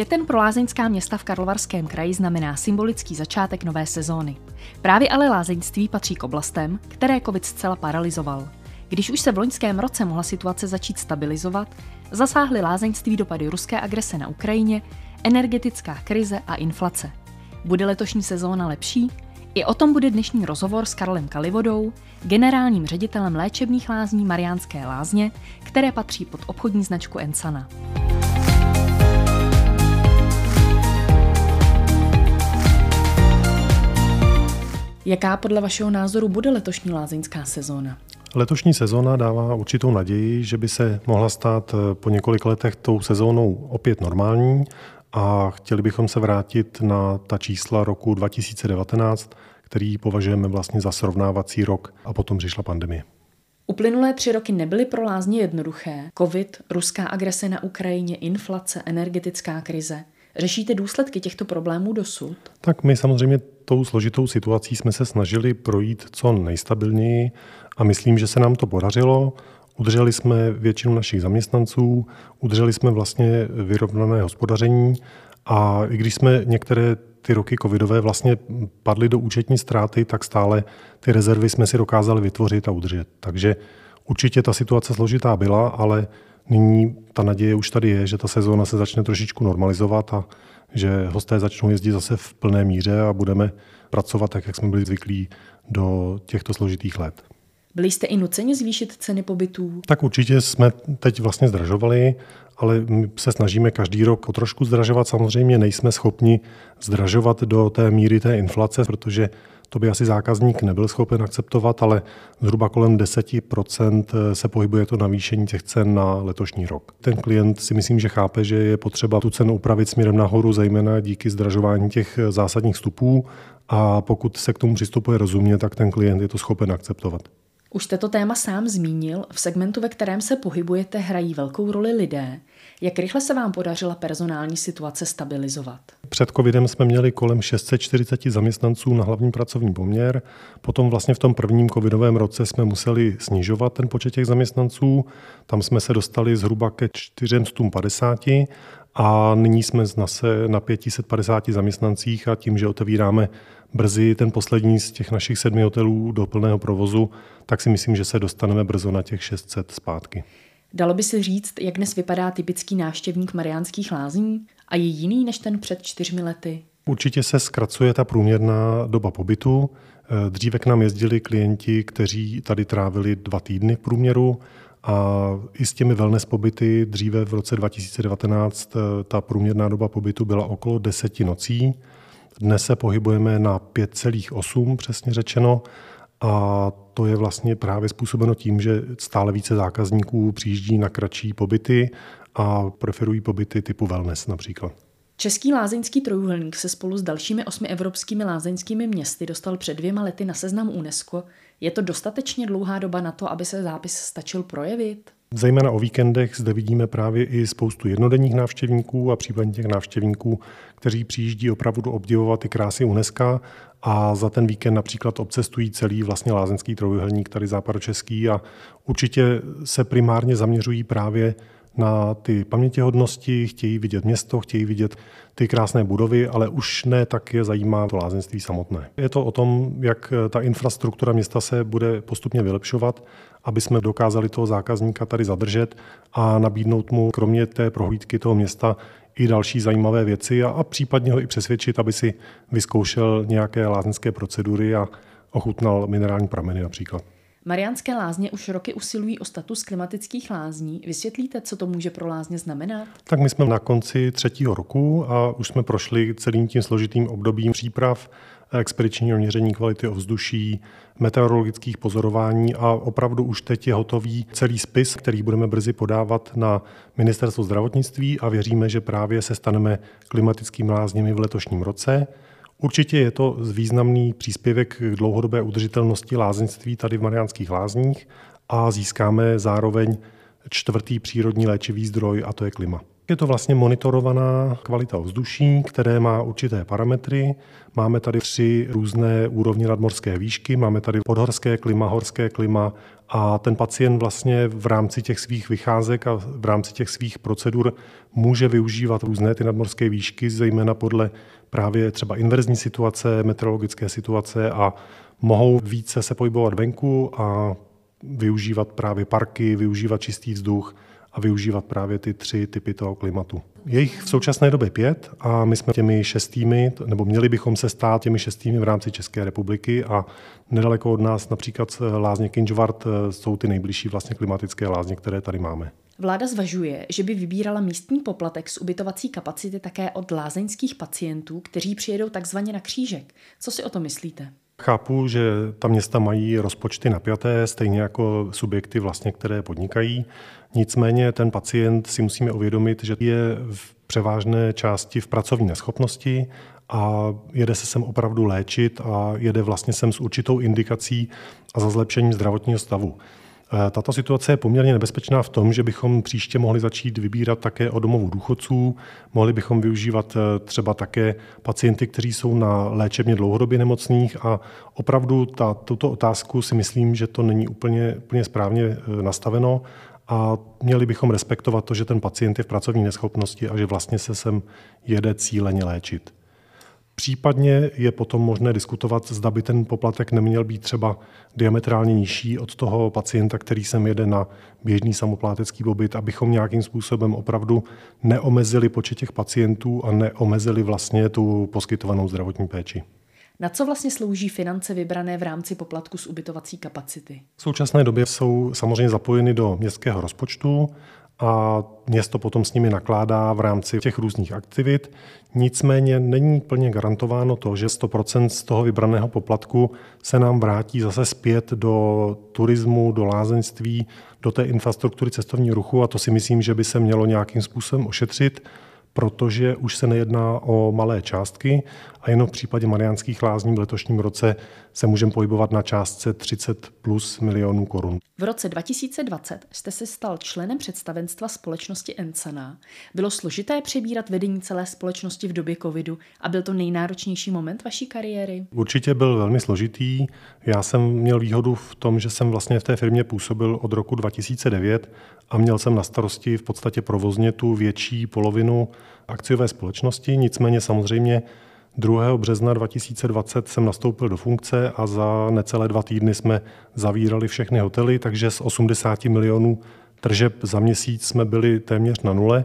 Květen pro lázeňská města v Karlovarském kraji znamená symbolický začátek nové sezóny. Právě ale lázeňství patří k oblastem, které covid zcela paralizoval. Když už se v loňském roce mohla situace začít stabilizovat, zasáhly lázeňství dopady ruské agrese na Ukrajině, energetická krize a inflace. Bude letošní sezóna lepší? I o tom bude dnešní rozhovor s Karlem Kalivodou, generálním ředitelem léčebných lázní Mariánské lázně, které patří pod obchodní značku Ensana. Jaká podle vašeho názoru bude letošní lázeňská sezóna? Letošní sezóna dává určitou naději, že by se mohla stát eh, po několik letech tou sezónou opět normální a chtěli bychom se vrátit na ta čísla roku 2019, který považujeme vlastně za srovnávací rok a potom přišla pandemie. Uplynulé tři roky nebyly pro lázně jednoduché. Covid, ruská agrese na Ukrajině, inflace, energetická krize. Řešíte důsledky těchto problémů dosud? Tak my samozřejmě tou složitou situací jsme se snažili projít co nejstabilněji a myslím, že se nám to podařilo. Udrželi jsme většinu našich zaměstnanců, udrželi jsme vlastně vyrovnané hospodaření a i když jsme některé ty roky covidové vlastně padly do účetní ztráty, tak stále ty rezervy jsme si dokázali vytvořit a udržet. Takže určitě ta situace složitá byla, ale nyní ta naděje už tady je, že ta sezóna se začne trošičku normalizovat a že hosté začnou jezdit zase v plné míře a budeme pracovat tak, jak jsme byli zvyklí do těchto složitých let. Byli jste i nuceni zvýšit ceny pobytů? Tak určitě jsme teď vlastně zdražovali, ale my se snažíme každý rok o trošku zdražovat. Samozřejmě nejsme schopni zdražovat do té míry té inflace, protože to by asi zákazník nebyl schopen akceptovat, ale zhruba kolem 10% se pohybuje to navýšení těch cen na letošní rok. Ten klient si myslím, že chápe, že je potřeba tu cenu upravit směrem nahoru, zejména díky zdražování těch zásadních vstupů a pokud se k tomu přistupuje rozumně, tak ten klient je to schopen akceptovat. Už jste to téma sám zmínil, v segmentu, ve kterém se pohybujete, hrají velkou roli lidé. Jak rychle se vám podařila personální situace stabilizovat? Před covidem jsme měli kolem 640 zaměstnanců na hlavní pracovní poměr. Potom vlastně v tom prvním covidovém roce jsme museli snižovat ten počet těch zaměstnanců. Tam jsme se dostali zhruba ke 450 a nyní jsme zase na 550 zaměstnancích a tím, že otevíráme brzy ten poslední z těch našich sedmi hotelů do plného provozu, tak si myslím, že se dostaneme brzo na těch 600 zpátky. Dalo by se říct, jak dnes vypadá typický návštěvník Mariánských lázní a je jiný než ten před čtyřmi lety? Určitě se zkracuje ta průměrná doba pobytu. Dříve k nám jezdili klienti, kteří tady trávili dva týdny v průměru a i s těmi wellness pobyty dříve v roce 2019 ta průměrná doba pobytu byla okolo deseti nocí. Dnes se pohybujeme na 5,8 přesně řečeno a to je vlastně právě způsobeno tím, že stále více zákazníků přijíždí na kratší pobyty a preferují pobyty typu wellness například. Český lázeňský trojuhelník se spolu s dalšími osmi evropskými lázeňskými městy dostal před dvěma lety na seznam UNESCO. Je to dostatečně dlouhá doba na to, aby se zápis stačil projevit? Zejména o víkendech zde vidíme právě i spoustu jednodenních návštěvníků a případně těch návštěvníků, kteří přijíždí opravdu obdivovat ty krásy UNESCO. A za ten víkend například obcestují celý vlastně lázeňský trojuhelník tady západočeský a určitě se primárně zaměřují právě na ty pamětihodnosti, chtějí vidět město, chtějí vidět ty krásné budovy, ale už ne tak je zajímá to lázeňství samotné. Je to o tom, jak ta infrastruktura města se bude postupně vylepšovat, aby jsme dokázali toho zákazníka tady zadržet a nabídnout mu kromě té prohlídky toho města i další zajímavé věci a, a případně ho i přesvědčit, aby si vyzkoušel nějaké lázeňské procedury a ochutnal minerální prameny například. Mariánské lázně už roky usilují o status klimatických lázní. Vysvětlíte, co to může pro lázně znamenat? Tak my jsme na konci třetího roku a už jsme prošli celým tím složitým obdobím příprav, expedičního měření kvality ovzduší, meteorologických pozorování a opravdu už teď je hotový celý spis, který budeme brzy podávat na ministerstvo zdravotnictví a věříme, že právě se staneme klimatickými lázněmi v letošním roce. Určitě je to významný příspěvek k dlouhodobé udržitelnosti lázeňství tady v Mariánských lázních a získáme zároveň čtvrtý přírodní léčivý zdroj a to je klima. Je to vlastně monitorovaná kvalita vzduší, které má určité parametry. Máme tady tři různé úrovně nadmorské výšky, máme tady podhorské klima, horské klima a ten pacient vlastně v rámci těch svých vycházek a v rámci těch svých procedur může využívat různé ty nadmorské výšky, zejména podle právě třeba inverzní situace, meteorologické situace a mohou více se pohybovat venku a využívat právě parky, využívat čistý vzduch a využívat právě ty tři typy toho klimatu. Je jich v současné době pět a my jsme těmi šestými, nebo měli bychom se stát těmi šestými v rámci České republiky a nedaleko od nás například lázně Kinžvart eh, jsou ty nejbližší vlastně klimatické lázně, které tady máme. Vláda zvažuje, že by vybírala místní poplatek z ubytovací kapacity také od lázeňských pacientů, kteří přijedou takzvaně na křížek. Co si o to myslíte? Chápu, že ta města mají rozpočty napjaté, stejně jako subjekty, vlastně, které podnikají. Nicméně ten pacient si musíme uvědomit, že je v převážné části v pracovní neschopnosti a jede se sem opravdu léčit a jede vlastně sem s určitou indikací a za zlepšením zdravotního stavu. Eh, tato situace je poměrně nebezpečná v tom, že bychom příště mohli začít vybírat také o domovu důchodců, mohli bychom využívat eh, třeba také pacienty, kteří jsou na léčebně dlouhodobě nemocných. A opravdu ta, tuto otázku si myslím, že to není úplně, úplně správně eh, nastaveno. A měli bychom respektovat to, že ten pacient je v pracovní neschopnosti a že vlastně se sem jede cíleně léčit. Případně je potom možné diskutovat, zda by ten poplatek neměl být třeba diametrálně nižší od toho pacienta, který sem jede na běžný samoplátecký pobyt, abychom nějakým způsobem opravdu neomezili počet těch pacientů a neomezili vlastně tu poskytovanou zdravotní péči. Na co vlastně slouží finance vybrané v rámci poplatku z ubytovací kapacity? V současné době jsou samozřejmě zapojeny do městského rozpočtu a město potom s nimi nakládá v rámci těch různých aktivit. Nicméně není plně garantováno to, že 100% z toho vybraného poplatku se nám vrátí zase zpět do turismu, do lázeňství, do té infrastruktury cestovního ruchu a to si myslím, že by se mělo nějakým způsobem ošetřit protože už se nejedná o malé částky a jenom v případě Mariánských lázní v letošním roce se můžeme pohybovat na částce 30 plus milionů korun. V roce 2020 jste se stal členem představenstva společnosti Encana. Bylo složité přebírat vedení celé společnosti v době covidu a byl to nejnáročnější moment vaší kariéry? Určitě byl velmi složitý. Já jsem měl výhodu v tom, že jsem vlastně v té firmě působil od roku 2009 a měl jsem na starosti v podstatě provozně tu větší polovinu akciové společnosti. Nicméně samozřejmě 2. března 2020 jsem nastoupil do funkce a za necelé dva týdny jsme zavírali všechny hotely, takže z 80 milionů tržeb za měsíc jsme byli téměř na nule.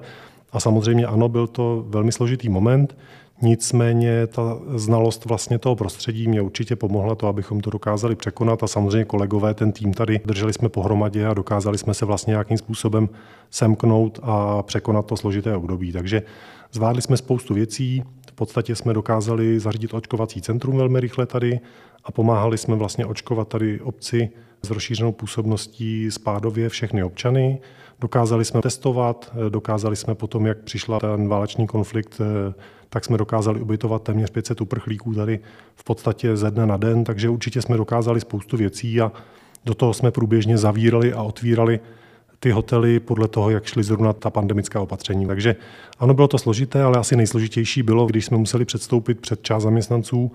A samozřejmě ano, byl to velmi složitý moment. Nicméně ta znalost vlastně toho prostředí mě určitě pomohla to, abychom to dokázali překonat a samozřejmě kolegové, ten tým tady drželi jsme pohromadě a dokázali jsme se vlastně nějakým způsobem semknout a překonat to složité období. Takže zvládli jsme spoustu věcí, v podstatě jsme dokázali zařídit očkovací centrum velmi rychle tady a pomáhali jsme vlastně očkovat tady obci s rozšířenou působností spádově všechny občany. Dokázali jsme testovat, dokázali jsme potom, jak přišla ten válečný konflikt, tak jsme dokázali ubytovat téměř 500 uprchlíků tady v podstatě ze dne na den, takže určitě jsme dokázali spoustu věcí a do toho jsme průběžně zavírali a otvírali ty hotely podle toho, jak šly zrovna ta pandemická opatření. Takže ano, bylo to složité, ale asi nejsložitější bylo, když jsme museli předstoupit před část zaměstnanců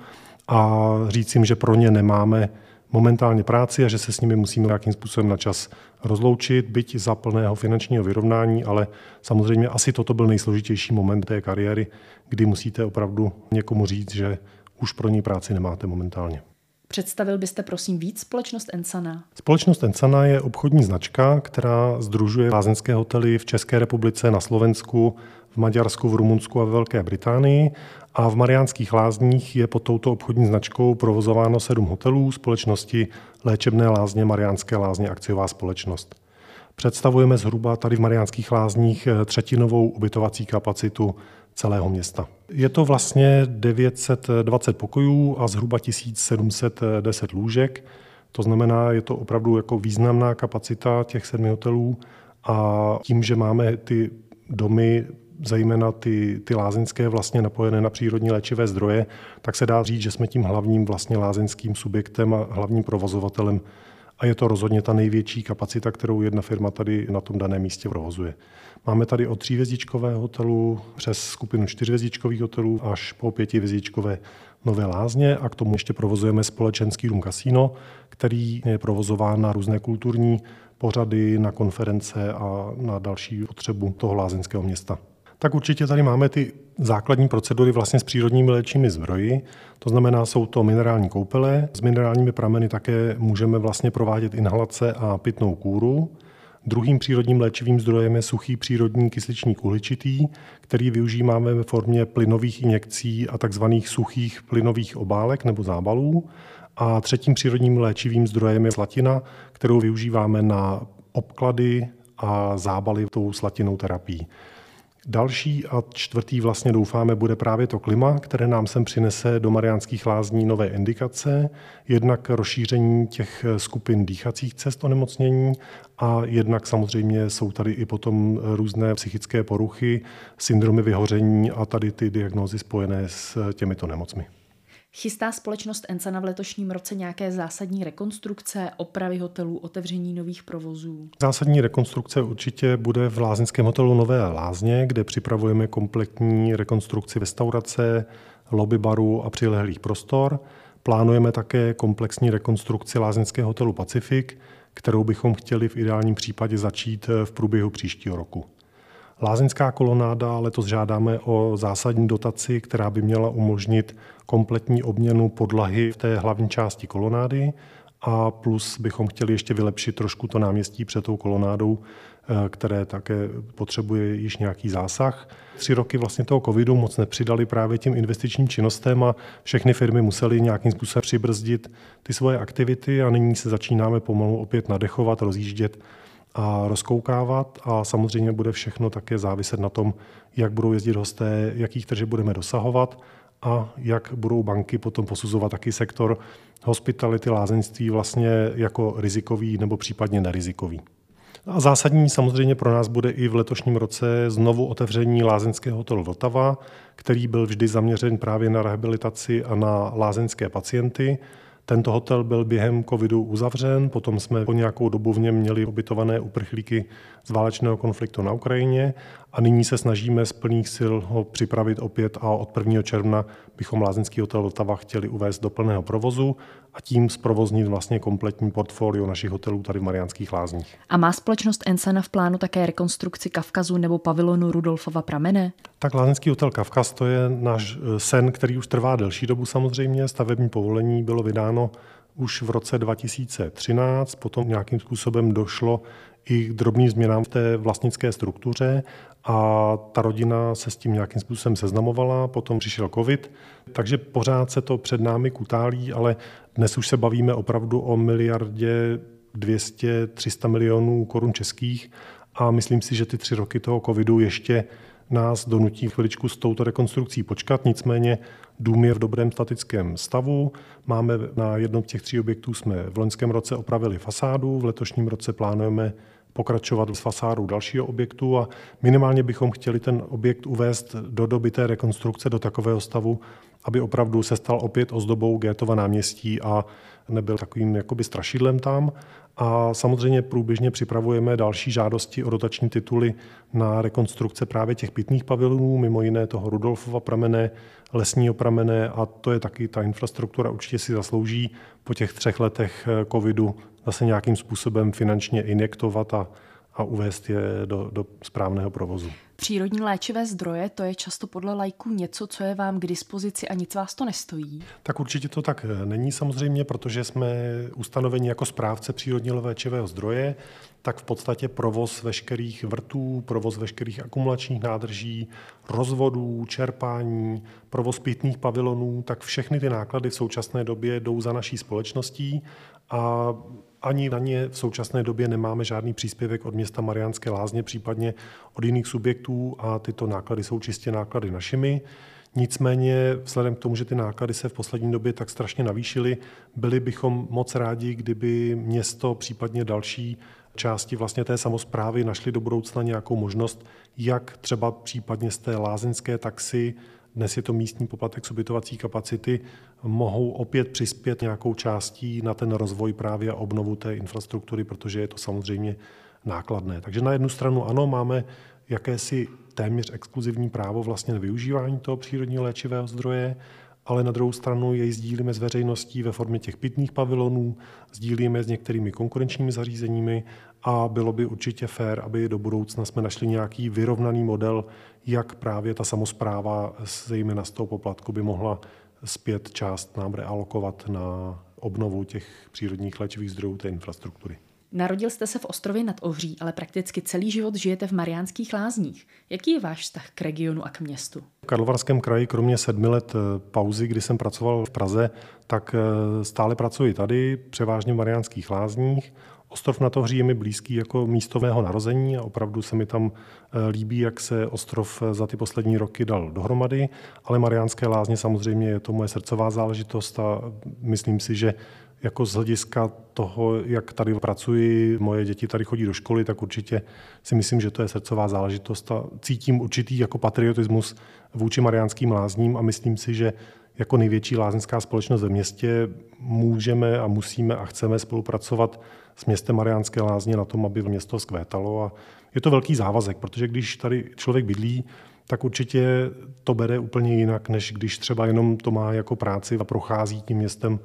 a říct jim, že pro ně nemáme momentálně práci a že se s nimi musíme nějakým způsobem na čas rozloučit, byť za plného finančního vyrovnání, ale samozřejmě asi toto byl nejsložitější moment té kariéry, kdy musíte opravdu někomu říct, že už pro ní práci nemáte momentálně. Představil byste prosím víc společnost Ensana? Společnost Ensana je obchodní značka, která združuje lázeňské hotely v České republice, na Slovensku, v Maďarsku, v Rumunsku a ve Velké Británii. A v Mariánských lázních je pod touto obchodní značkou provozováno sedm hotelů společnosti Léčebné lázně Mariánské lázně akciová společnost. Představujeme zhruba tady v Mariánských lázních třetinovou ubytovací kapacitu celého města. Je to vlastně 920 pokojů a zhruba 1710 lůžek. To znamená, je to opravdu jako významná kapacita těch sedmi hotelů a tím, že máme ty domy, zejména ty, ty lázeňské vlastně napojené na přírodní léčivé zdroje, tak se dá říct, že jsme tím hlavním vlastně lázeňským subjektem a hlavním provozovatelem a je to rozhodně ta největší kapacita, kterou jedna firma tady na tom daném místě provozuje. Máme tady od třívězdičkové hotelu přes skupinu čtyřvězdičkových hotelů až po pětivězdičkové Nové Lázně a k tomu ještě provozujeme společenský dům Casino, který je provozován na různé kulturní pořady, na konference a na další potřebu toho lázeňského města. Tak určitě tady máme ty základní procedury vlastně s přírodními léčími zdroji. To znamená, jsou to minerální koupele. S minerálními prameny také můžeme vlastně provádět inhalace a pitnou kůru. Druhým přírodním léčivým zdrojem je suchý přírodní kysličník uhličitý, který využíváme ve formě plynových injekcí a tzv. suchých plynových obálek nebo zábalů. A třetím přírodním léčivým zdrojem je slatina, kterou využíváme na obklady a zábaly tou slatinou terapií. Další a čtvrtý vlastně doufáme bude právě to klima, které nám sem přinese do Mariánských lázní nové indikace, jednak rozšíření těch skupin dýchacích cest onemocnění a jednak samozřejmě jsou tady i potom různé psychické poruchy, syndromy vyhoření a tady ty diagnózy spojené s těmito nemocmi. Chystá společnost Encana v letošním roce nějaké zásadní rekonstrukce, opravy hotelů, otevření nových provozů? Zásadní rekonstrukce určitě bude v lázeňském hotelu Nové Lázně, kde připravujeme kompletní rekonstrukci restaurace, lobby baru a přilehlých prostor. Plánujeme také komplexní rekonstrukci lázeňského hotelu Pacific, kterou bychom chtěli v ideálním případě začít v průběhu příštího roku. Lázeňská kolonáda letos žádáme o zásadní dotaci, která by měla umožnit kompletní obměnu podlahy v té hlavní části kolonády a plus bychom chtěli ještě vylepšit trošku to náměstí před tou kolonádou, eh, které také potřebuje již nějaký zásah. Tři roky vlastně toho covidu moc nepřidali právě těm investičním činnostem a všechny firmy musely nějakým způsobem přibrzdit ty svoje aktivity a nyní se začínáme pomalu opět nadechovat, rozjíždět a rozkoukávat a samozřejmě bude všechno také záviset na tom, jak budou jezdit hosté, jakých tržeb budeme dosahovat a jak budou banky potom posuzovat taky sektor hospitality, lázeňství vlastně jako rizikový nebo případně nerizikový. A zásadní samozřejmě pro nás bude i v letošním roce znovu otevření lázeňského hotelu Vltava, který byl vždy zaměřen právě na rehabilitaci a na lázeňské pacienty. Tento hotel byl během covidu uzavřen, potom jsme po nějakou dobu v něm měli ubytované uprchlíky z válečného konfliktu na Ukrajině a nyní se snažíme z plných sil ho připravit opět a od 1. června bychom Lázeňský hotel Vltava chtěli uvést do plného provozu a tím zprovoznit vlastně kompletní portfolio našich hotelů tady v Mariánských lázních. A má společnost Ensena v plánu také rekonstrukci Kavkazu nebo pavilonu Rudolfova pramene? Tak Lázeňský hotel Kavkaz to je náš eh, sen, který už trvá delší dobu samozřejmě. Stavební povolení bylo vydáno už v roce 2013, potom nějakým způsobem došlo i k drobným změnám v té vlastnické struktuře a ta rodina se s tím nějakým způsobem seznamovala, potom přišel covid, takže pořád se to před námi kutálí, ale dnes už se bavíme opravdu o miliardě 200-300 milionů korun českých a myslím si, že ty tři roky toho covidu ještě nás donutí chviličku s touto rekonstrukcí počkat, nicméně dům je v dobrém statickém stavu. Máme na jednom z těch tří objektů jsme v loňském roce opravili fasádu, v letošním roce plánujeme pokračovat s fasádou dalšího objektu a minimálně bychom chtěli ten objekt uvést do doby té rekonstrukce do takového stavu, aby opravdu se stal opět ozdobou Gétova náměstí a nebyl takovým jakoby strašidlem tam. A samozřejmě průběžně připravujeme další žádosti o dotační tituly na rekonstrukce právě těch pitných pavilonů, mimo jiné toho Rudolfova pramene, lesního pramene a to je taky ta infrastruktura určitě si zaslouží po těch třech letech covidu zase nějakým způsobem finančně injektovat a, a uvést je do, do správného provozu. Přírodní léčivé zdroje, to je často podle lajků něco, co je vám k dispozici a nic vás to nestojí? Tak určitě to tak není samozřejmě, protože jsme ustanoveni jako správce přírodně léčivého zdroje, tak v podstatě provoz veškerých vrtů, provoz veškerých akumulačních nádrží, rozvodů, čerpání, provoz pitných pavilonů, tak všechny ty náklady v současné době jdou za naší společností a ani na ně v současné době nemáme žádný příspěvek od města Mariánské lázně, případně od jiných subjektů a tyto náklady jsou čistě náklady našimi. Nicméně, vzhledem k tomu, že ty náklady se v poslední době tak strašně navýšily, byli bychom moc rádi, kdyby město, případně další části vlastně té samozprávy našly do budoucna nějakou možnost, jak třeba případně z té lázeňské taxy dnes je to místní poplatek z ubytovací kapacity, mohou opět přispět nějakou částí na ten rozvoj právě a obnovu té infrastruktury, protože je to samozřejmě nákladné. Takže na jednu stranu ano, máme jakési téměř exkluzivní právo vlastně na využívání toho přírodního léčivého zdroje, ale na druhou stranu jej sdílíme s veřejností ve formě těch pitných pavilonů, sdílíme s některými konkurenčními zařízeními a bylo by určitě fér, aby do budoucna jsme našli nějaký vyrovnaný model, jak právě ta samozpráva, zejména z toho poplatku, by mohla zpět část nám realokovat na obnovu těch přírodních léčivých zdrojů té infrastruktury. Narodil jste se v Ostrově nad Ohří, ale prakticky celý život žijete v Mariánských lázních. Jaký je váš vztah k regionu a k městu? Karlovarském kraji, kromě sedmi let eh, pauzy, kdy jsem pracoval v Praze, tak eh, stále pracuji tady, převážně v Mariánských lázních. Ostrov na Ohří je mi blízký jako místo mého narození a opravdu se mi tam eh, líbí, jak se ostrov za ty poslední roky dal dohromady, ale Mariánské lázně samozřejmě je to moje srdcová záležitost a myslím si, že jako z hlediska toho, jak tady pracuji, moje děti tady chodí do školy, tak určitě si myslím, že to je srdcová záležitost a cítím určitý jako patriotismus vůči Mariánským lázním a myslím si, že jako největší lázeňská společnost ve městě můžeme a musíme a chceme spolupracovat s městem Mariánské lázně na tom, aby město zkvétalo a je to velký závazek, protože když tady člověk bydlí, tak určitě to bere úplně jinak, než když třeba jenom to má jako práci a prochází tím městem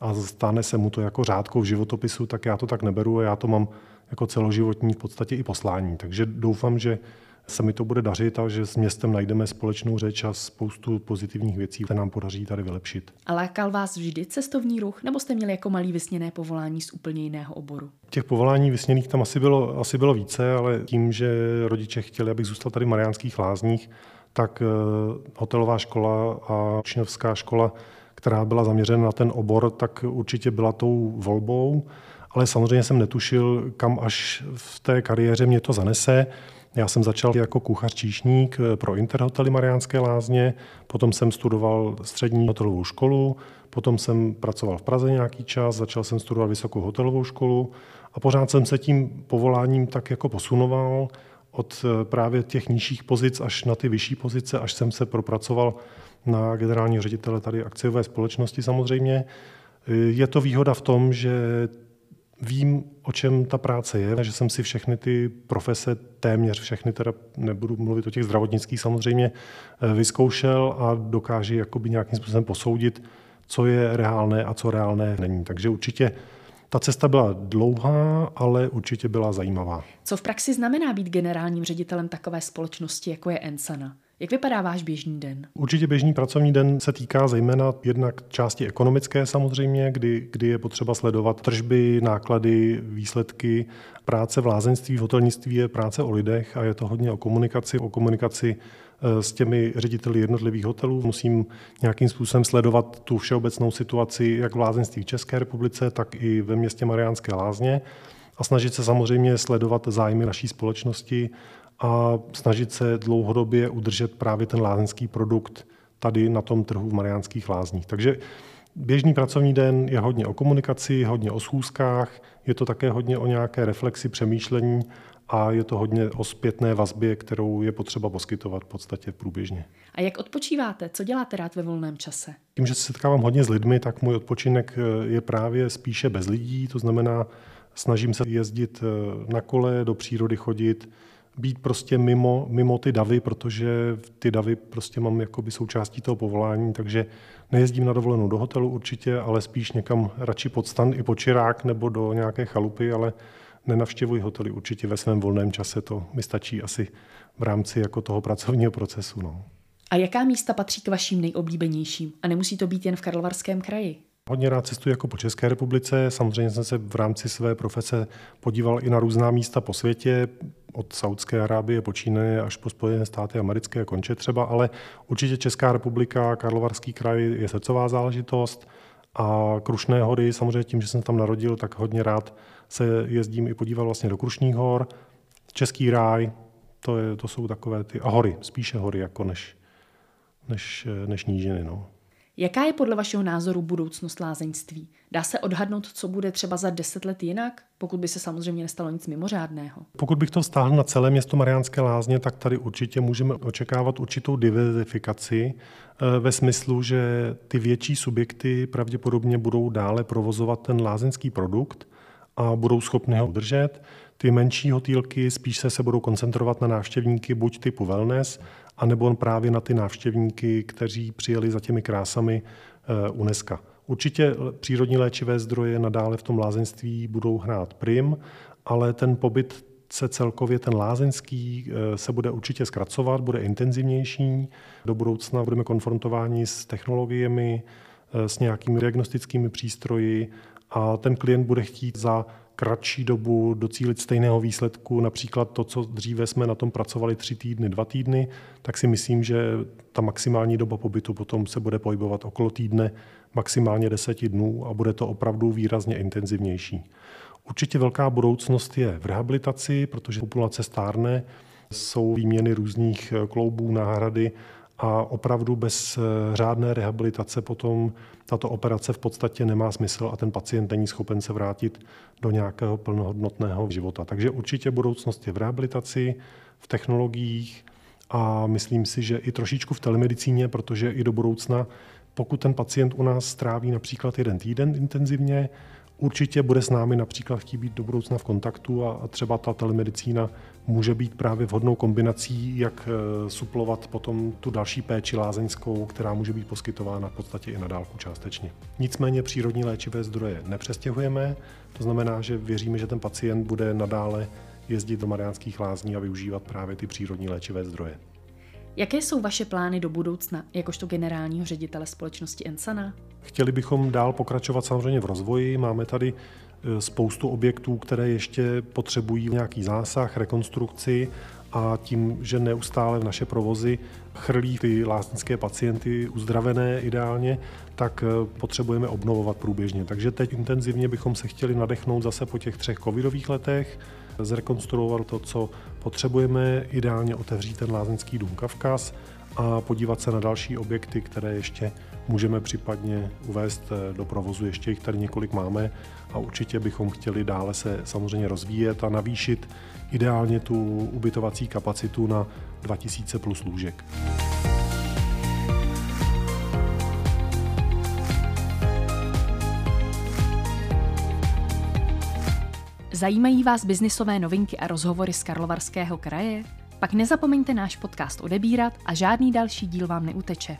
a stane se mu to jako řádkou v životopisu, tak já to tak neberu a já to mám jako celoživotní v podstatě i poslání. Takže doufám, že se mi to bude dařit a že s městem najdeme společnou řeč a spoustu pozitivních věcí které nám podaří tady vylepšit. A lákal vás vždy cestovní ruch, nebo jste měli jako malý vysněné povolání z úplně jiného oboru? Těch povolání vysněných tam asi bylo, asi bylo více, ale tím, že rodiče chtěli, abych zůstal tady v Mariánských lázních, tak eh, hotelová škola a učňovská škola která byla zaměřena na ten obor, tak určitě byla tou volbou, ale samozřejmě jsem netušil, kam až v té kariéře mě to zanese. Já jsem začal jako kuchař číšník pro Interhotely Mariánské lázně, potom jsem studoval střední hotelovou školu, potom jsem pracoval v Praze nějaký čas, začal jsem studovat vysokou hotelovou školu a pořád jsem se tím povoláním tak jako posunoval od právě těch nižších pozic až na ty vyšší pozice, až jsem se propracoval na generálního ředitele tady akciové společnosti samozřejmě. Je to výhoda v tom, že vím, o čem ta práce je, že jsem si všechny ty profese, téměř všechny, teda nebudu mluvit o těch zdravotnických samozřejmě, vyzkoušel a dokáží jakoby nějakým způsobem posoudit, co je reálné a co reálné není. Takže určitě ta cesta byla dlouhá, ale určitě byla zajímavá. Co v praxi znamená být generálním ředitelem takové společnosti, jako je Ensana? Jak vypadá váš běžný den? Určitě běžný pracovní den se týká zejména jednak části ekonomické samozřejmě, kdy, kdy je potřeba sledovat tržby, náklady, výsledky. Práce v lázeňství, v hotelnictví je práce o lidech a je to hodně o komunikaci, o komunikaci eh, s těmi řediteli jednotlivých hotelů. Musím nějakým způsobem sledovat tu všeobecnou situaci jak v lázeňství v České republice, tak i ve městě Mariánské lázně a snažit se samozřejmě sledovat zájmy naší společnosti a snažit se dlouhodobě udržet právě ten lázeňský produkt tady na tom trhu v Mariánských lázních. Takže běžný pracovní den je hodně o komunikaci, hodně o schůzkách, je to také hodně o nějaké reflexi, přemýšlení a je to hodně o zpětné vazbě, kterou je potřeba poskytovat v podstatě průběžně. A jak odpočíváte? Co děláte rád ve volném čase? Tím, že se setkávám hodně s lidmi, tak můj odpočinek eh, je právě spíše bez lidí, to znamená, snažím se jezdit eh, na kole, do přírody chodit, být prostě mimo, mimo ty davy, protože ty davy prostě mám jakoby součástí toho povolání, takže nejezdím na dovolenou do hotelu určitě, ale spíš někam radši pod stan i pod čirák nebo do nějaké chalupy, ale nenavštěvuji hotely určitě ve svém volném čase, to mi stačí asi v rámci jako toho pracovního procesu. No. A jaká místa patří k vašim nejoblíbenějším? A nemusí to být jen v Karlovarském kraji? Hodně rád cestuji jako po České republice. Samozřejmě jsem se v rámci své profese podíval i na různá místa po světě, od Saudské Arábie počínaje až po Spojené státy americké a konče třeba, ale určitě Česká republika, Karlovarský kraj je srdcová záležitost a Krušné hory, samozřejmě tím, že jsem tam narodil, tak hodně rád se jezdím i podívat vlastně do Krušných hor. Český ráj, to, je, to jsou takové ty, a hory, spíše hory jako než, než, než nížiny. No. Jaká je podle vašeho názoru budoucnost lázeňství? Dá se odhadnout, co bude třeba za deset let jinak, pokud by se samozřejmě nestalo nic mimořádného? Pokud bych to stáhl na celé město Mariánské lázně, tak tady určitě můžeme očekávat určitou diverzifikaci eh, ve smyslu, že ty větší subjekty pravděpodobně budou dále provozovat ten lázeňský produkt a budou schopny ho udržet. Ty menší hotýlky spíš se, se budou koncentrovat na návštěvníky buď typu wellness, anebo právě na ty návštěvníky, kteří přijeli za těmi krásami eh, UNESCO. Určitě přírodní léčivé zdroje nadále v tom lázeňství budou hrát prim, ale ten pobyt se celkově ten lázeňský eh, se bude určitě zkracovat, bude intenzivnější. Do budoucna budeme konfrontováni s technologiemi, eh, s nějakými diagnostickými přístroji a ten klient bude chtít za kratší dobu docílit stejného výsledku, například to, co dříve jsme na tom pracovali tři týdny, dva týdny, tak si myslím, že ta maximální doba pobytu potom se bude pohybovat okolo týdne, maximálně deseti dnů a bude to opravdu výrazně intenzivnější. Určitě velká budoucnost je v rehabilitaci, protože populace stárne, jsou výměny různých kloubů, náhrady a opravdu bez eh, řádné rehabilitace potom tato operace v podstatě nemá smysl a ten pacient není schopen se vrátit do nějakého plnohodnotného života. Takže určitě budoucnost je v rehabilitaci, v technologiích a myslím si, že i trošičku v telemedicíně, protože i do budoucna, pokud ten pacient u nás stráví například jeden týden intenzivně, Určitě bude s námi například chtít být do budoucna v kontaktu a třeba ta telemedicína může být právě vhodnou kombinací, jak eh, suplovat potom tu další péči lázeňskou, která může být poskytována v podstatě i na dálku částečně. Nicméně přírodní léčivé zdroje nepřestěhujeme, to znamená, že věříme, že ten pacient bude nadále jezdit do Mariánských lázní a využívat právě ty přírodní léčivé zdroje. Jaké jsou vaše plány do budoucna, jakožto generálního ředitele společnosti Ensana? Chtěli bychom dál pokračovat samozřejmě v rozvoji. Máme tady spoustu objektů, které ještě potřebují nějaký zásah, rekonstrukci a tím, že neustále v naše provozy chrlí ty lásnické pacienty uzdravené ideálně, tak e, potřebujeme obnovovat průběžně. Takže teď intenzivně bychom se chtěli nadechnout zase po těch třech covidových letech, zrekonstruovat to, co potřebujeme, ideálně otevřít ten lázeňský dům Kavkaz a podívat se na další objekty, které ještě můžeme případně uvést eh, do provozu. Ještě jich tady několik máme a určitě bychom chtěli dále se samozřejmě rozvíjet a navýšit ideálně tu ubytovací kapacitu na 2000 plus lůžek. Zajímají vás biznisové novinky a rozhovory z Karlovarského kraje? Pak nezapomeňte náš podcast odebírat a žádný další díl vám neuteče.